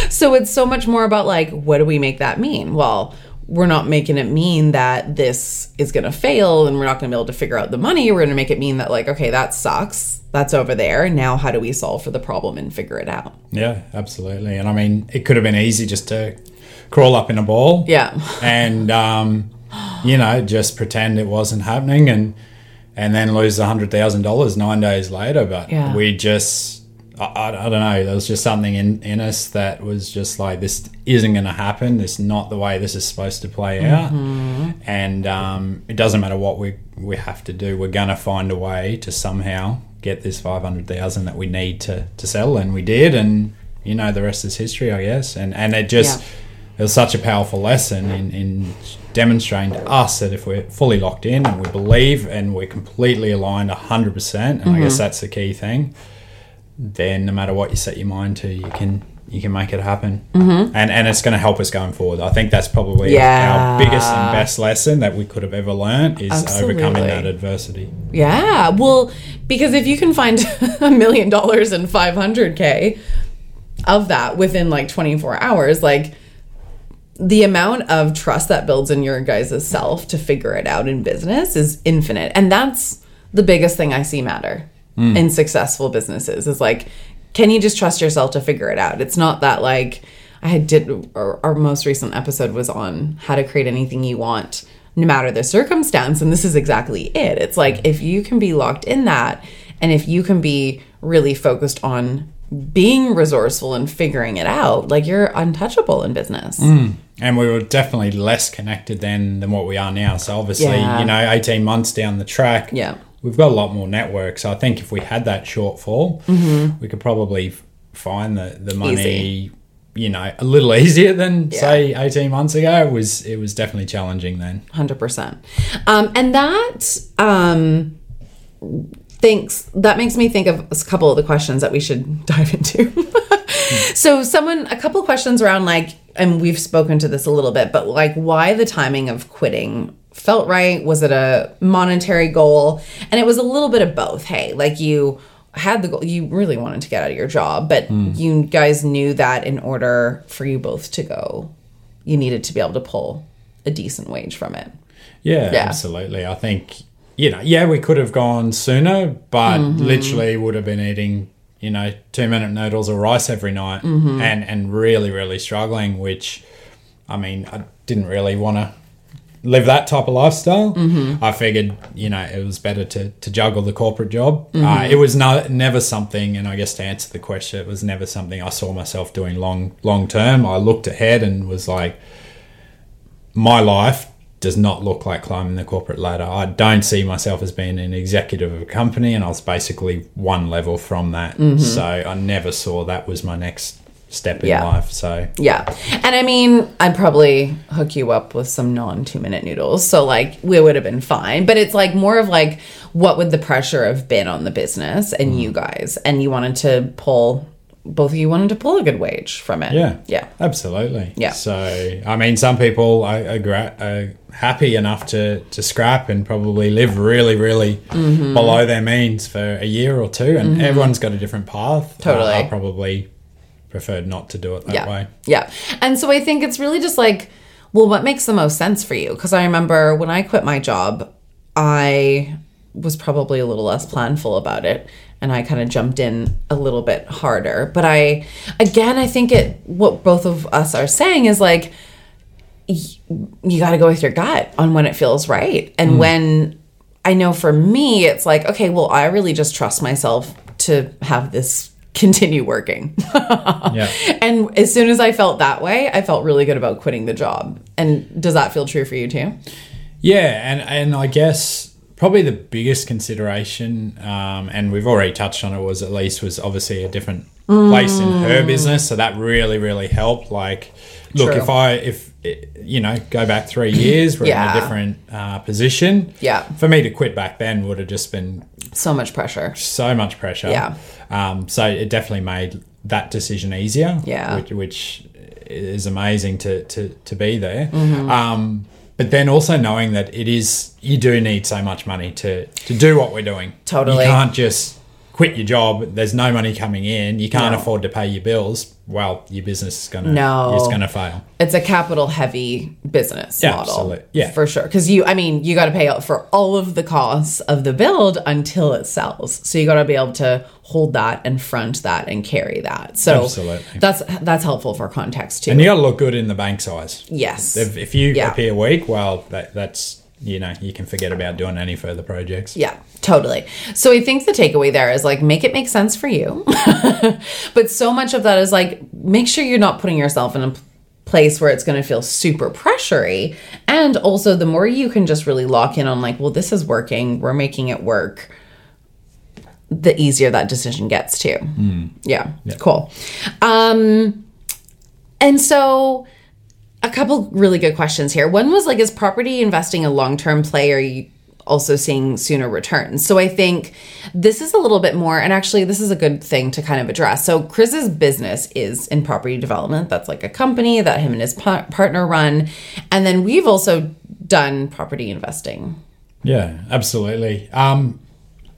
so it's so much more about like, what do we make that mean? Well, we're not making it mean that this is going to fail and we're not going to be able to figure out the money. We're going to make it mean that, like, okay, that sucks. That's over there. Now, how do we solve for the problem and figure it out? Yeah, absolutely. And I mean, it could have been easy just to crawl up in a ball. Yeah. And, um, you know, just pretend it wasn't happening and and then lose $100,000 nine days later. But Yeah. we just, I, I, I don't know. There was just something in, in us that was just like, this isn't going to happen. This is not the way this is supposed to play out. And um, it doesn't matter what we, we have to do. We're going to find a way to somehow get this 500,000 that we need to, to sell. And we did. And, you know, the rest is history, I guess. And, and it just, Yeah. it was such a powerful lesson in, in demonstrating to us that if we're fully locked in and we believe and we're completely aligned 100%, and I guess that's the key thing, then no matter what you set your mind to, you can you can make it happen, mm-hmm. and and it's going to help us going forward. I think that's probably Yeah. our biggest and best lesson that we could have ever learned is overcoming that adversity. Yeah. Well, because if you can find a million dollars and 500K of that within like 24 hours, like the amount of trust that builds in your guys' self to figure it out in business is infinite. And that's the biggest thing I see matter Mm. in successful businesses is like, can you just trust yourself to figure it out? It's not that like I did our, our most recent episode was on how to create anything you want no matter the circumstance and this is exactly it. It's like if you can be locked in that and if you can be really focused on being resourceful and figuring it out, like you're untouchable in business. Mm. And we were definitely less connected then than what we are now. So obviously, Yeah. you know, eighteen months down the track, Yeah. We've got a lot more network. So I think if we had that shortfall, we could probably find the the money. Mm-hmm. Easy. You know, a little easier than Yeah. say eighteen months ago. It was it was definitely challenging then. Hundred percent. Um, and that um, thinks that makes me think of a couple of the questions that we should dive into. so, someone, a couple questions around like, and we've spoken to this a little bit, but like, why the timing of quitting felt right? Was it a monetary goal? And it was a little bit of both. Hey, like you had the goal, you really wanted to get out of your job, but you guys knew that in order for you both to go, you needed to be able to pull a decent wage from it. Yeah, Yeah. absolutely. I think you know, yeah, we could have gone sooner, but Mm-hmm. literally would have been eating you know two minute noodles or rice every night Mm-hmm. and and really really struggling. Which I mean, I didn't really want to live that type of lifestyle. Mm-hmm. I figured you know it was better to to juggle the corporate job. Mm-hmm. Uh, it was no, never something, and I guess to answer the question, it was never something I saw myself doing long long term. I looked ahead and was like my life does not look like climbing the corporate ladder. I don't see myself as being an executive of a company, and I was basically one level from that. So I never saw that was my next step in Yeah. life. So Yeah. And I mean, I'd probably hook you up with some non two minute noodles. So, like, we would have been fine. But it's like more of like, what would the pressure have been on the business and you guys? And you wanted to pull, both of you wanted to pull a good wage from it. yeah, Yeah. absolutely. Yeah. So I mean, some people are, are, are happy enough to to scrap and probably live really, really Mm-hmm. below their means for a year or two, and everyone's got a different path. Totally. Uh, I probably preferred not to do it that yeah. way. Yeah. And so I think it's really just like, well, what makes the most sense for you? Because I remember when I quit my job, I was probably a little less planful about it and I kind of jumped in a little bit harder. But I, again, I think it, what both of us are saying is like, you got to go with your gut on when it feels right. And mm. when I know for me, it's like, okay, well, I really just trust myself to have this continue working. Yeah. And as soon as I felt that way, I felt really good about quitting the job. And does that feel true for you too? Yeah, and and I guess probably the biggest consideration, um, and we've already touched on it, was Elise was obviously a different place in her business, so that really really helped. Like, look, True. if I if you know go back three years, we're in a different uh, position. Yeah. for me to quit back then would have just been So much pressure. so much pressure. Yeah. Um, so it definitely made that decision easier. Yeah. Which, which is amazing to, to, to be there. Mm-hmm. Um, but then also knowing that it is, you do need so much money to, to do what we're doing. Totally. You can't just quit your job. There's no money coming in. You can't No. afford to pay your bills. Well, your business is going to, No. it's going to fail. It's a capital heavy business Yeah, model. absolute- yeah. For sure. Because you, I mean, you got to pay out for all of the costs of the build until it sells. So you got to be able to hold that and front that and carry that. So Absolutely. that's that's helpful for context too. And you got to look good in the bank size. yes. If, if you Yeah. appear weak, well, that, that's you know you can forget about doing any further projects. Yeah, totally. So I think the takeaway there is like make it make sense for you. but so much of that is like make sure you're not putting yourself in a place where it's going to feel super pressury. And also the more you can just really lock in on like, well, this is working, we're making it work, the easier that decision gets too. Yeah, cool. Um and so a couple really good questions here. One was like, is property investing a long term play? Or are you also seeing sooner returns? So I think this is a little bit more, and actually, this is a good thing to kind of address. So Chris's business is in property development. That's like a company that him and his pa- partner run. And then we've also done property investing. Yeah, absolutely. Um,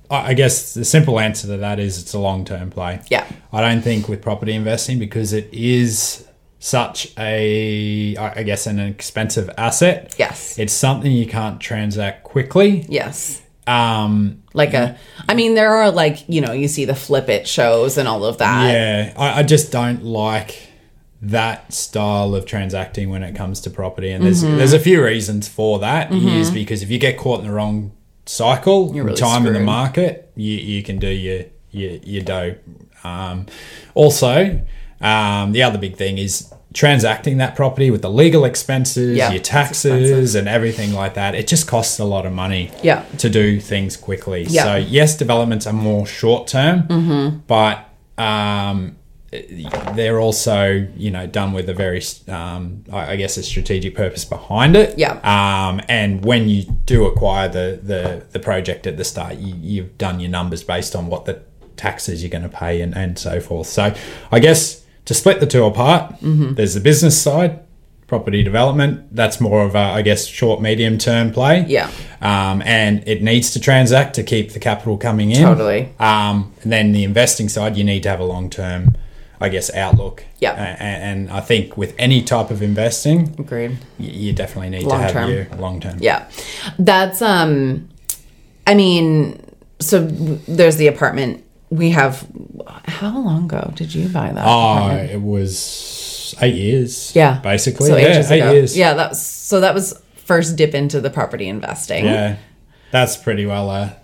I I guess the simple answer to that is it's a long term play. Yeah. I don't think with property investing because it is such a I guess, an expensive asset. Yes. It's something you can't transact quickly. Yes. Um, Like a, I mean, there are like, you know, you see the flip it shows and all of that. yeah, I, I just don't like that style of transacting when it comes to property, and there's Mm-hmm. there's a few reasons for that. Is because if you get caught in the wrong cycle, You're really time in the market, you you can do your your your dough. Um, also, um, the other big thing is transacting that property with the legal expenses, Yeah, your taxes, and everything like that. It just costs a lot of money Yeah. to do things quickly. Yeah. So yes, developments are more short term, Mm-hmm. but um, they're also you know done with a very um, I guess a strategic purpose behind it. Yeah. Um, and when you do acquire the the, the project at the start, you, you've done your numbers based on what the taxes you're going to pay and, and so forth. So I guess to split the two apart, Mm-hmm. there's the business side. Property development, that's more of a, I guess, short, medium term play. Yeah. Um, and it needs to transact to keep the capital coming in. Totally. Um, and then the investing side, you need to have a long term, I guess, outlook. Yeah. A- a- And, I think with any type of investing, Agreed. you definitely need Long to have term. your long term. Yeah. That's um I mean, so there's the apartment. We have how long ago did you buy that? Ah, oh, apartment? it was eight years. yeah. Basically. So yeah, eight ago. years. Yeah, that's so that was first dip into the property investing. Yeah. That's pretty well a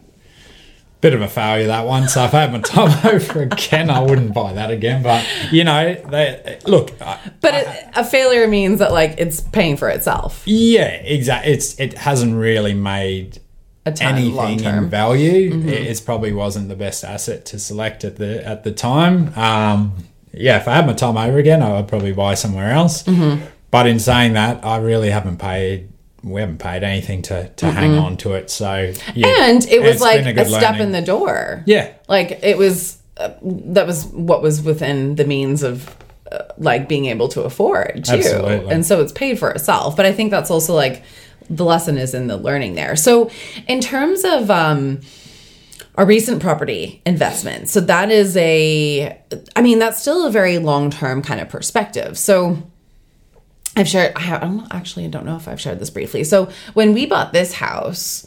bit of a failure, that one. So if I had my time over again, I wouldn't buy that again. But, you know, they look, I- But it, a failure means that like it's paying for itself. yeah, exactly. It's It hasn't really made A ton long anything in value. It, it's probably wasn't the best asset to select at the at the time. Um, yeah, if I had my time over again, I would probably buy somewhere else. But in saying that, I really haven't paid. We haven't paid anything to, to hang on to it. So yeah, And it was like been a, step learning. in the door. Yeah. Like it was uh, that was what was within the means of uh, like being able to afford too. Absolutely. And so it's paid for itself. But I think that's also like the lesson is in the learning there. So in terms of um a recent property investment. So that is a I mean that's still a very long-term kind of perspective. So I've shared. I I'm actually. I don't know if I've shared this briefly. So when we bought this house,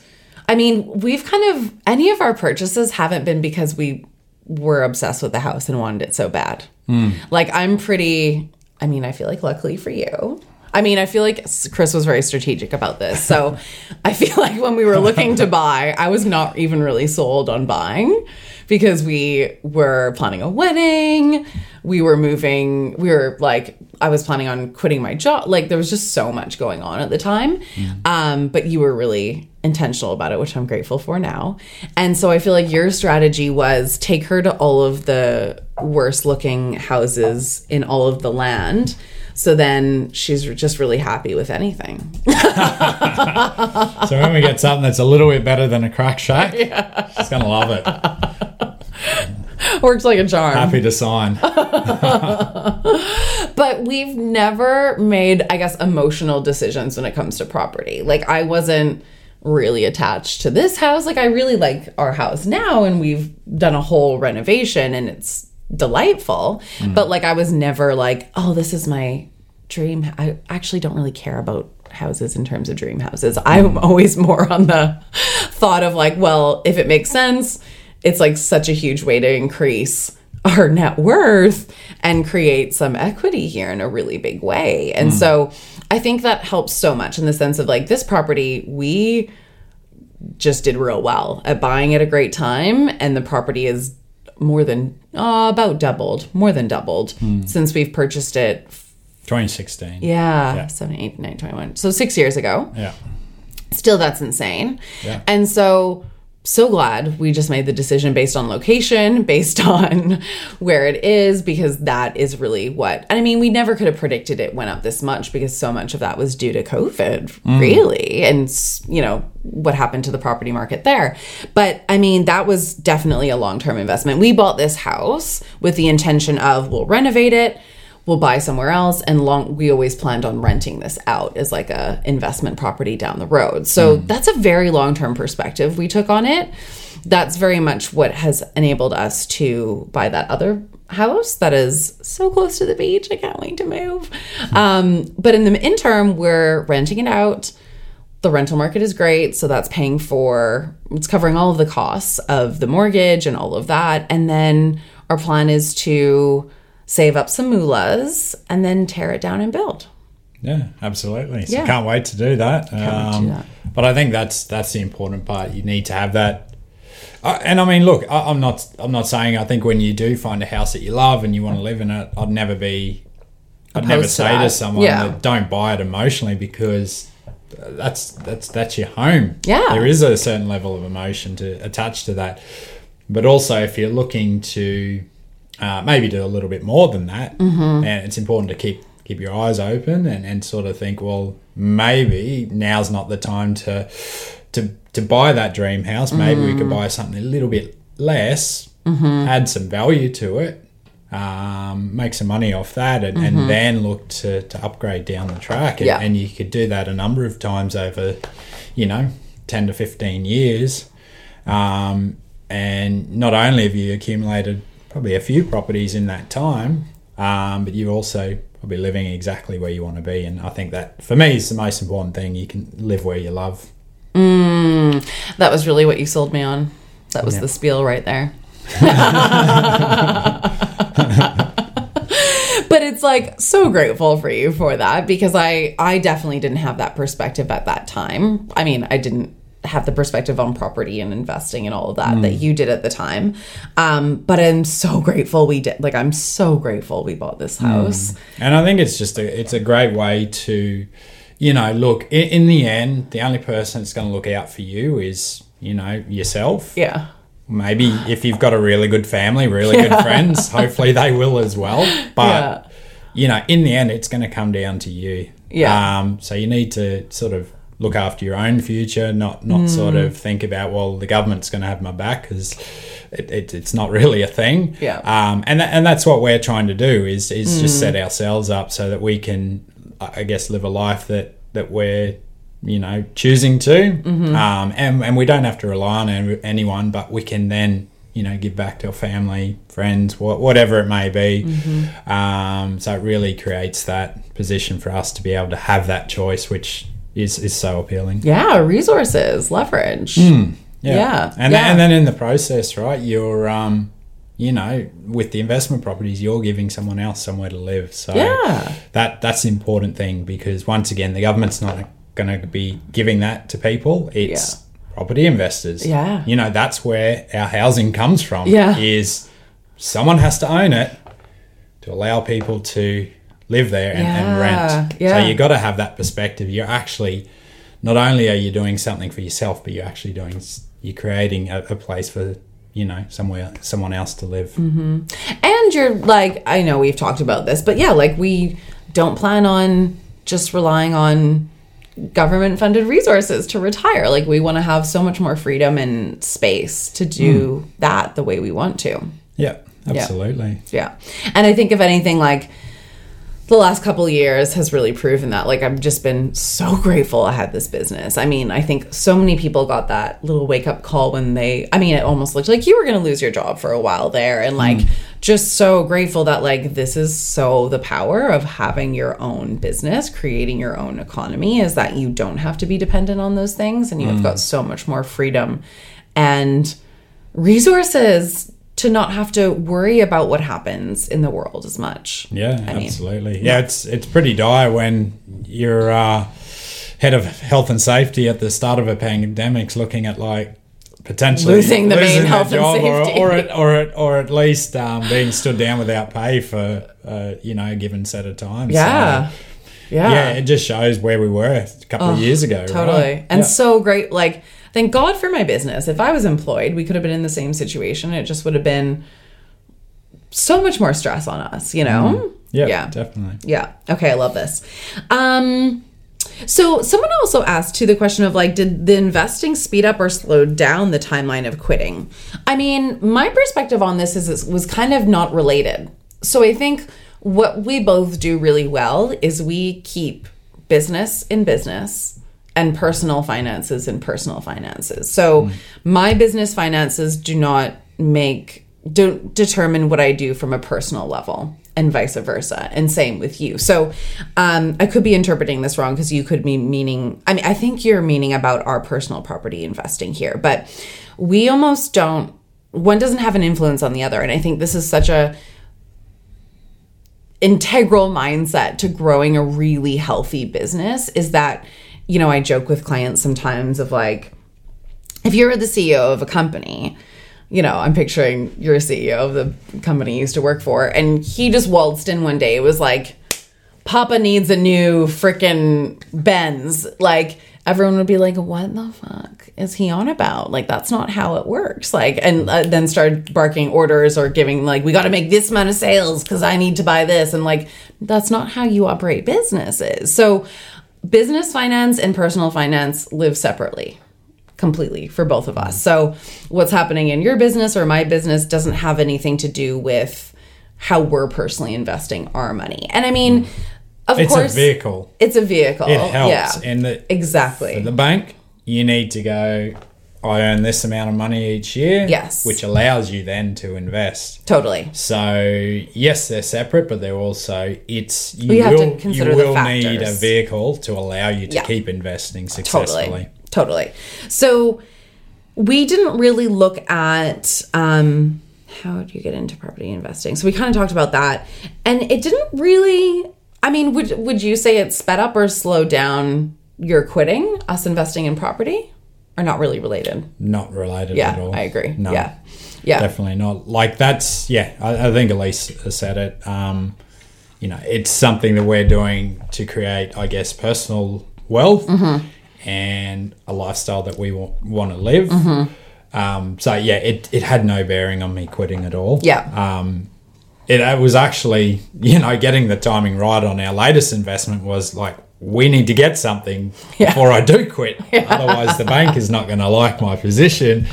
I mean, we've kind of any of our purchases haven't been because we were obsessed with the house and wanted it so bad. Like I'm pretty. I mean, I feel like luckily for you. I mean, I feel like Chris was very strategic about this. So I feel like when we were looking to buy, I was not even really sold on buying because we were planning a wedding. We were moving. We were like, I was planning on quitting my job. Like, there was just so much going on at the time. Um, but you were really intentional about it, which I'm grateful for now. And so I feel like your strategy was take her to all of the worst looking houses in all of the land. So then she's just really happy with anything. So when we get something that's a little bit better than a crack shack, she's gonna love it. Works like a charm. Happy to sign. But we've never made, I guess, emotional decisions when it comes to property. Like, I wasn't really attached to this house. Like, I really like our house now, and we've done a whole renovation, and it's delightful. Mm. But, like, I was never like, oh, this is my dream. I actually don't really care about houses in terms of dream houses. Mm. I'm always more on the thought of, like, well, if it makes sense, it's like such a huge way to increase our net worth and create some equity here in a really big way. And mm. so I think that helps so much in the sense of like this property, we just did real well at buying at a great time, and the property is more than uh, about doubled, more than doubled since we've purchased it. 2016. Yeah, Yeah. 7, 8, 9, 21. So six years ago. Yeah. Still, that's insane. Yeah. And so, so glad we just made the decision based on location, based on where it is, because that is really what. I mean, we never could have predicted it went up this much because so much of that was due to COVID, mm. really, and you know what happened to the property market there. But I mean, that was definitely a long term investment. We bought this house with the intention of we'll renovate it we'll buy somewhere else and long we always planned on renting this out as like a investment property down the road. So that's a very long-term perspective we took on it. That's very much what has enabled us to buy that other house that is so close to the beach i can't wait to move. Um, but in the interim we're renting it out. The rental market is great so that's paying for it's covering all of the costs of the mortgage and all of that. And then our plan is to save up some moolahs and then tear it down and build Yeah, absolutely. So Yeah. can't wait to do that. to do Um, that. But I think that's that's the important part. You need to have that. Uh, and I mean, look, I, I'm not I'm not saying I think when you do find a house that you love and you want to live in it, I'd never be. I'd never Opposed to say to, that. someone Yeah. that don't buy it emotionally because that's that's that's your home. Yeah. there is a certain level of emotion to attach to that. But also, if you're looking to uh, maybe do a little bit more than that, Mm-hmm. and it's important to keep keep your eyes open and, and sort of think, well, maybe now's not the time to to to buy that dream house. Maybe we Mm. could buy something a little bit less, Mm-hmm. add some value to it, um, make some money off that, and, and then look to, to upgrade down the track. And, Mm-hmm. Yeah. and you could do that a number of times over, you know, ten to fifteen years. Um, and not only have you accumulated probably a few properties in that time, um, but you're also probably living exactly where you want to be. And I think that for me is the most important thing. You can live where you love. that was really what you sold me on that was the spiel right there but it's like so grateful for you for that because i i definitely didn't have that perspective at that time i mean i didn't have the perspective on property and investing and all of that that you did at the time um but i'm so grateful we did like i'm so grateful we bought this house And I think it's just a it's a great way to, you know, look in, in the end, the only person that's going to look out for you is you know yourself. yeah Maybe if you've got a really good family, really good friends, hopefully they will as well. But Yeah. you know, in the end, it's going to come down to you. Yeah. Um, so you need to sort of look after your own future, not not Mm. sort of think about well, the government's going to have my back because it, it, it's not really a thing. Yeah. Um, and that, and that's what we're trying to do is is just Mm. set ourselves up so that we can, I guess, live a life that that we're you know choosing to, Mm-hmm. um, and and we don't have to rely on any- anyone, but we can then you know give back to our family, friends, wha- whatever it may be. Mm-hmm. Um, so it really creates that position for us to be able to have that choice, which is is so appealing. yeah resources leverage Yeah. Yeah, And yeah. and then in the process, right, you're um you know, with the investment properties, you're giving someone else somewhere to live. So Yeah. that that's the important thing because once again, the government's not going to be giving that to people. It's property investors. Yeah. You know, that's where our housing comes from. Yeah. Is someone has to own it to allow people to live there and, and rent. yeah. So you got to have that perspective. You're actually not only are you doing something for yourself, but you're actually doing you're creating a, a place for you know somewhere someone else to live. Mm-hmm. And you're like, I know we've talked about this, but yeah, like we don't plan on just relying on government funded resources to retire. Like we want to have so much more freedom and space to do that the way we want to. Yeah, absolutely. Yeah. And I think if anything, like the last couple of years has really proven that. Like I've just been so grateful I had this business. I mean, I think so many people got that little wake up call when they I mean, it almost looked like you were gonna lose your job for a while there. And like mm. just so grateful that like this is so the power of having your own business, creating your own economy is that you don't have to be dependent on those things and you have mm. got so much more freedom and resources to not have to worry about what happens in the world as much. Yeah, I mean, absolutely. yeah, it's it's pretty dire when you're uh, head of health and safety at the start of a pandemic's looking at like potentially Losing the main their health and job safety. or or at, or at, or at least um, being stood down without pay for uh, you know a given set of time. Yeah. So, yeah. yeah, it just shows where we were a couple of years ago. Totally. right? And Yeah. so great. Like, thank God for my business. If I was employed, we could have been in the same situation. It just would have been so much more stress on us, you know? yeah, yeah. definitely. Yeah. Okay, I love this. Um so someone also asked to the question of like did the investing speed up or slow down the timeline of quitting? I mean, my perspective on this is it was kind of not related. So I think what we both do really well is we keep business in business and personal finances and personal finances. So my business finances do not make don't determine what I do from a personal level and vice versa and same with you so um, i could be interpreting this wrong because you could be meaning i mean i think you're meaning about our personal property investing here but we almost don't one doesn't have an influence on the other and i think this is such a integral mindset to growing a really healthy business is that you know i joke with clients sometimes of like if you're the ceo of a company you know, I'm picturing you're a CEO of the company you used to work for, and he just waltzed in one day. It was like, Papa needs a new freaking Benz. Like, everyone would be like, what the fuck is he on about? Like, that's not how it works. Like, and uh, then start barking orders or giving, like, we got to make this amount of sales because I need to buy this. And like, that's not how you operate businesses. So, business finance and personal finance live separately completely for both of us. So, what's happening in your business or my business doesn't have anything to do with how we're personally investing our money. And I mean, of It's course, a vehicle. it's a vehicle. It helps. Yeah, And the, exactly. For the bank, you need to go, I earn this amount of money each year. Yes. Which allows you then to invest. totally. So yes, they're separate, but they're also it's you, you have to will you will need a vehicle to allow you to Yeah. keep investing successfully. Totally. Totally. So we didn't really look at um how do you get into property investing? So we kind of talked about that. And it didn't really I mean, would would you say it sped up or slowed down your quitting, us investing in property? Or not really related? Not related Yeah, at all. I agree. No. Yeah. Yeah. Definitely not. Like that's yeah. I, I think Elise said it. Um, you know, it's something that we're doing to create, I guess, personal wealth Mm-hmm. and a lifestyle that we wa- want to live. Mm-hmm. Um, so yeah, it it had no bearing on me quitting at all. Yeah. Um, it, it was actually, you know, getting the timing right on our latest investment was like, we need to get something before I do quit. Otherwise, the bank is not going to like my position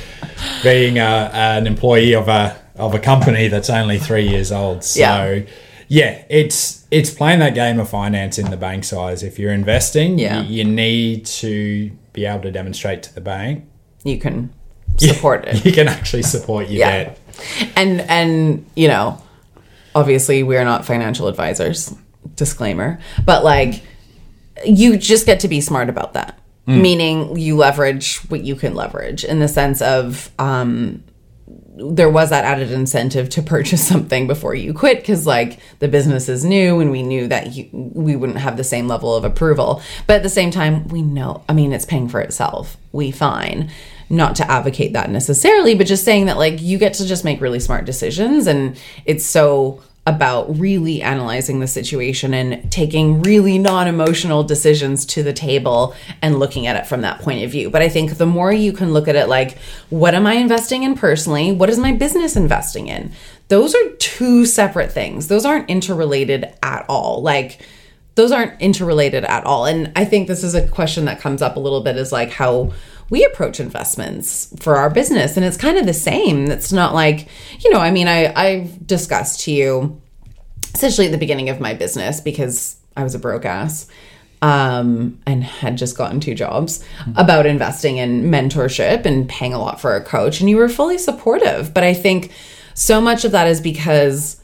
being a, an employee of a of a company that's only three years old. So, Yeah. yeah, it's it's playing that game of finance in the bank size. If you're investing, Yeah. you, you need to be able to demonstrate to the bank You can support it. you can actually support your Yeah. debt. and and you know obviously we're not financial advisors disclaimer but like you just get to be smart about that. Meaning you leverage what you can leverage in the sense of um there was that added incentive to purchase something before you quit because like the business is new and we knew that you, we wouldn't have the same level of approval. But at the same time we know i mean it's paying for itself. We fine. Not to advocate that necessarily but just saying that like you get to just make really smart decisions and it's so about really analyzing the situation and taking really non-emotional decisions to the table and looking at it from that point of view. But I think the more you can look at it like what am I investing in personally? What is my business investing in? Those are two separate things. Those aren't interrelated at all. Like those aren't interrelated at all. And I think this is a question that comes up a little bit is like how we approach investments for our business. And it's kind of the same. It's not like, you know, I mean, I, I've discussed to you essentially at the beginning of my business because I was a broke ass um, and had just gotten two jobs about investing in mentorship and paying a lot for a coach. And you were fully supportive. But I think so much of that is because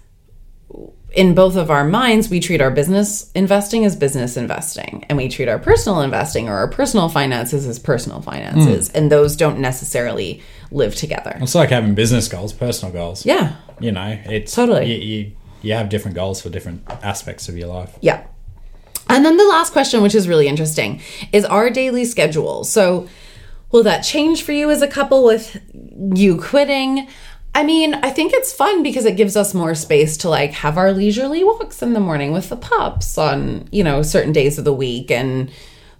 in both of our minds, we treat our business investing as business investing, and we treat our personal investing or our personal finances as personal finances, hmm. and those don't necessarily live together. It's like having business goals, personal goals. Yeah, You know, it's Totally. You, you, you have different goals for different aspects of your life. Yeah. And then the last question, which is really interesting, is our daily schedule. So, will that change for you as a couple with you quitting? I mean, I think it's fun because it gives us more space to like have our leisurely walks in the morning with the pups on, you know, certain days of the week and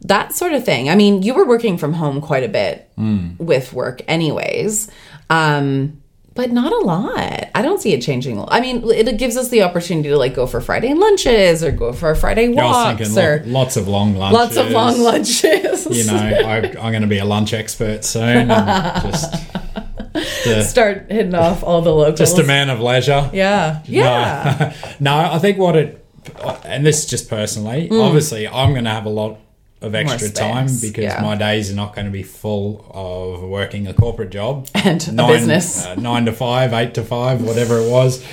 that sort of thing. I mean, you were working from home quite a bit with work anyways. Um but not a lot. I don't see it changing. I mean, it gives us the opportunity to like go for Friday lunches or go for a Friday walks or lo- lots of long lunches. lots of long lunches. You know, I, I'm going to be a lunch expert soon. Just, the, start hitting off all the locals. just a man of leisure. Yeah, yeah. No, no, I think what it, and this is just personally, obviously, I'm going to have a lot of extra time because yeah. my days are not going to be full of working a corporate job And nine, business. uh, nine to five, eight to five, whatever it was,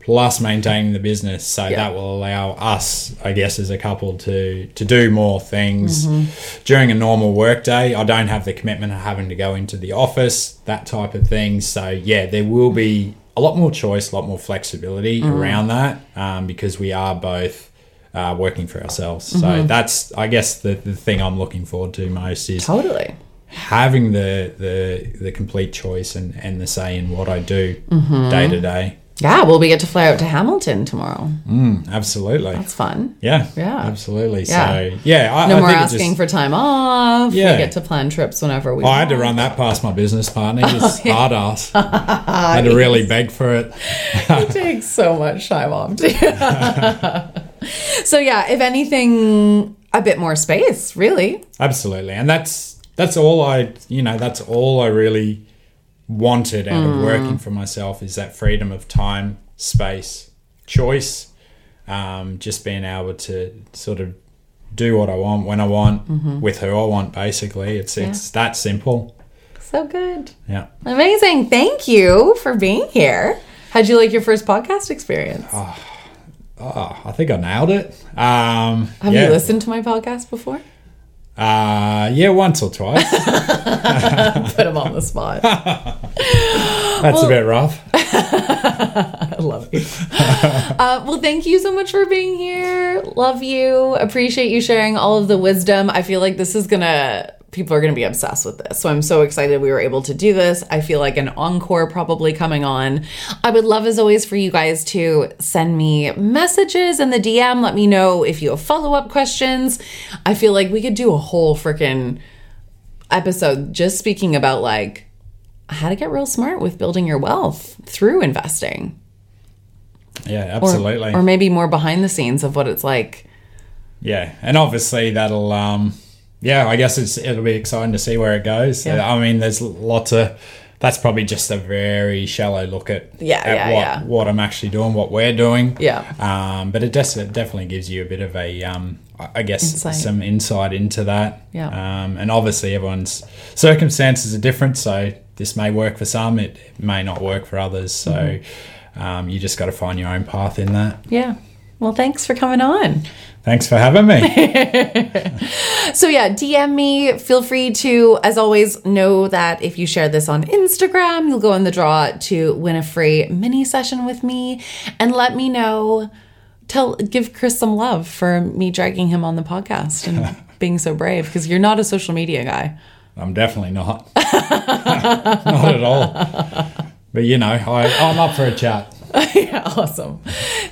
plus maintaining the business. So Yeah. that will allow us, I guess, as a couple to to do more things Mm-hmm. during a normal work day. I don't have the commitment of having to go into the office, that type of thing. So yeah, there will be a lot more choice, a lot more flexibility Mm-hmm. around that um, because we are both. Uh, working for ourselves, Mm-hmm. so that's I guess the, the thing I'm looking forward to most is totally. having the the the complete choice and and the say in what I do Mm-hmm. day to day. Yeah, well, we get to fly out to Hamilton tomorrow. Mm, absolutely. That's fun. yeah. Yeah. Absolutely. Yeah. So yeah, I, No I more think asking just, for time off. Yeah. We get to plan trips whenever we. Oh, I had to run that past my business partner. He's Oh, hard ass. I had to really beg for it. It takes so much time off. too. so yeah, if anything, a bit more space, really. Absolutely. And that's that's all I you know, that's all I really wanted out Mm. of working for myself is that freedom of time, space, choice. Um, just being able to sort of do what I want when I want Mm-hmm. with who I want basically. It's it's that simple. So good. Yeah. Amazing. Thank you for being here. How'd you like your first podcast experience? Oh, I think I nailed it. Um Have yeah. you listened to my podcast before? Uh yeah, once or twice. Put him on the spot. That's a bit rough. I love you. uh, well, thank you so much for being here. Love you. Appreciate you sharing all of the wisdom. I feel like this is gonna. People are going to be obsessed with this. So I'm so excited we were able to do this. I feel like an encore probably coming on. I would love, as always, for you guys to send me messages in the DM. Let me know if you have follow up questions. I feel like we could do a whole freaking episode just speaking about like how to get real smart with building your wealth through investing. Yeah, Or- absolutely. Or, maybe more behind the scenes of what it's like. Yeah, and obviously that'll um yeah, I guess it's it'll be exciting to see where it goes. Yeah. I mean, there's lots of that's probably just a very shallow look at Yeah, at yeah, what, yeah. what I'm actually doing, what we're doing. Yeah. Um, but it des- definitely gives you a bit of a um, I guess some insight into that. Yeah. Um, and obviously everyone's circumstances are different, so this may work for some, it, it may not work for others. So Mm-hmm. um, you just got to find your own path in that. Yeah. Well, thanks for coming on. Thanks for having me. So, yeah, DM me. Feel free to, as always, know that if you share this on Instagram, you'll go in the draw to win a free mini session with me. And let me know, tell, give Chris some love for me dragging him on the podcast and being so brave because you're not a social media guy. I'm definitely not. not at all. But you know, I, I'm up for a chat. yeah, awesome.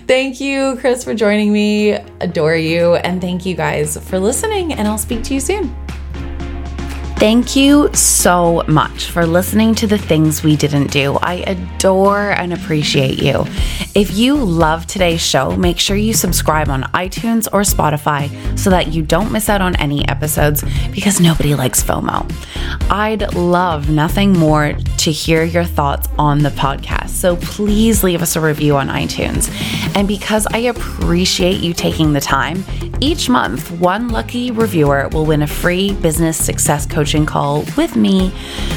Thank you, Chris, for joining me. Adore you. And thank you guys for listening. And I'll speak to you soon. Thank you so much for listening to the things we didn't do. I adore and appreciate you. If you love today's show, make sure you subscribe on iTunes or Spotify so that you don't miss out on any episodes because nobody likes FOMO. I'd love nothing more to hear your thoughts on the podcast. So please leave us a review on iTunes. And because I appreciate you taking the time, each month, one lucky reviewer will win a free business success coaching call with me.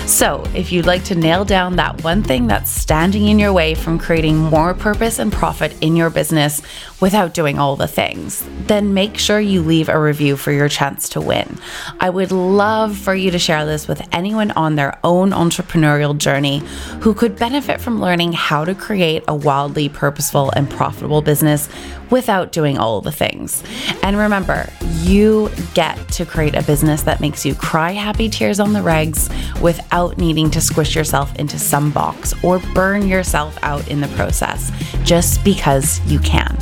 So, if you'd like to nail down that one thing that's standing in your way from creating more purpose and profit in your business without doing all the things, then make sure you leave a review for your chance to win. I would love for you to share this with anyone on their own entrepreneurial journey who could benefit from learning how to create a wildly purposeful and profitable business without doing all the things. And remember, you get to create a business that makes you cry happy tears on the regs without needing to squish yourself into some box or burn yourself out in the process just because you can.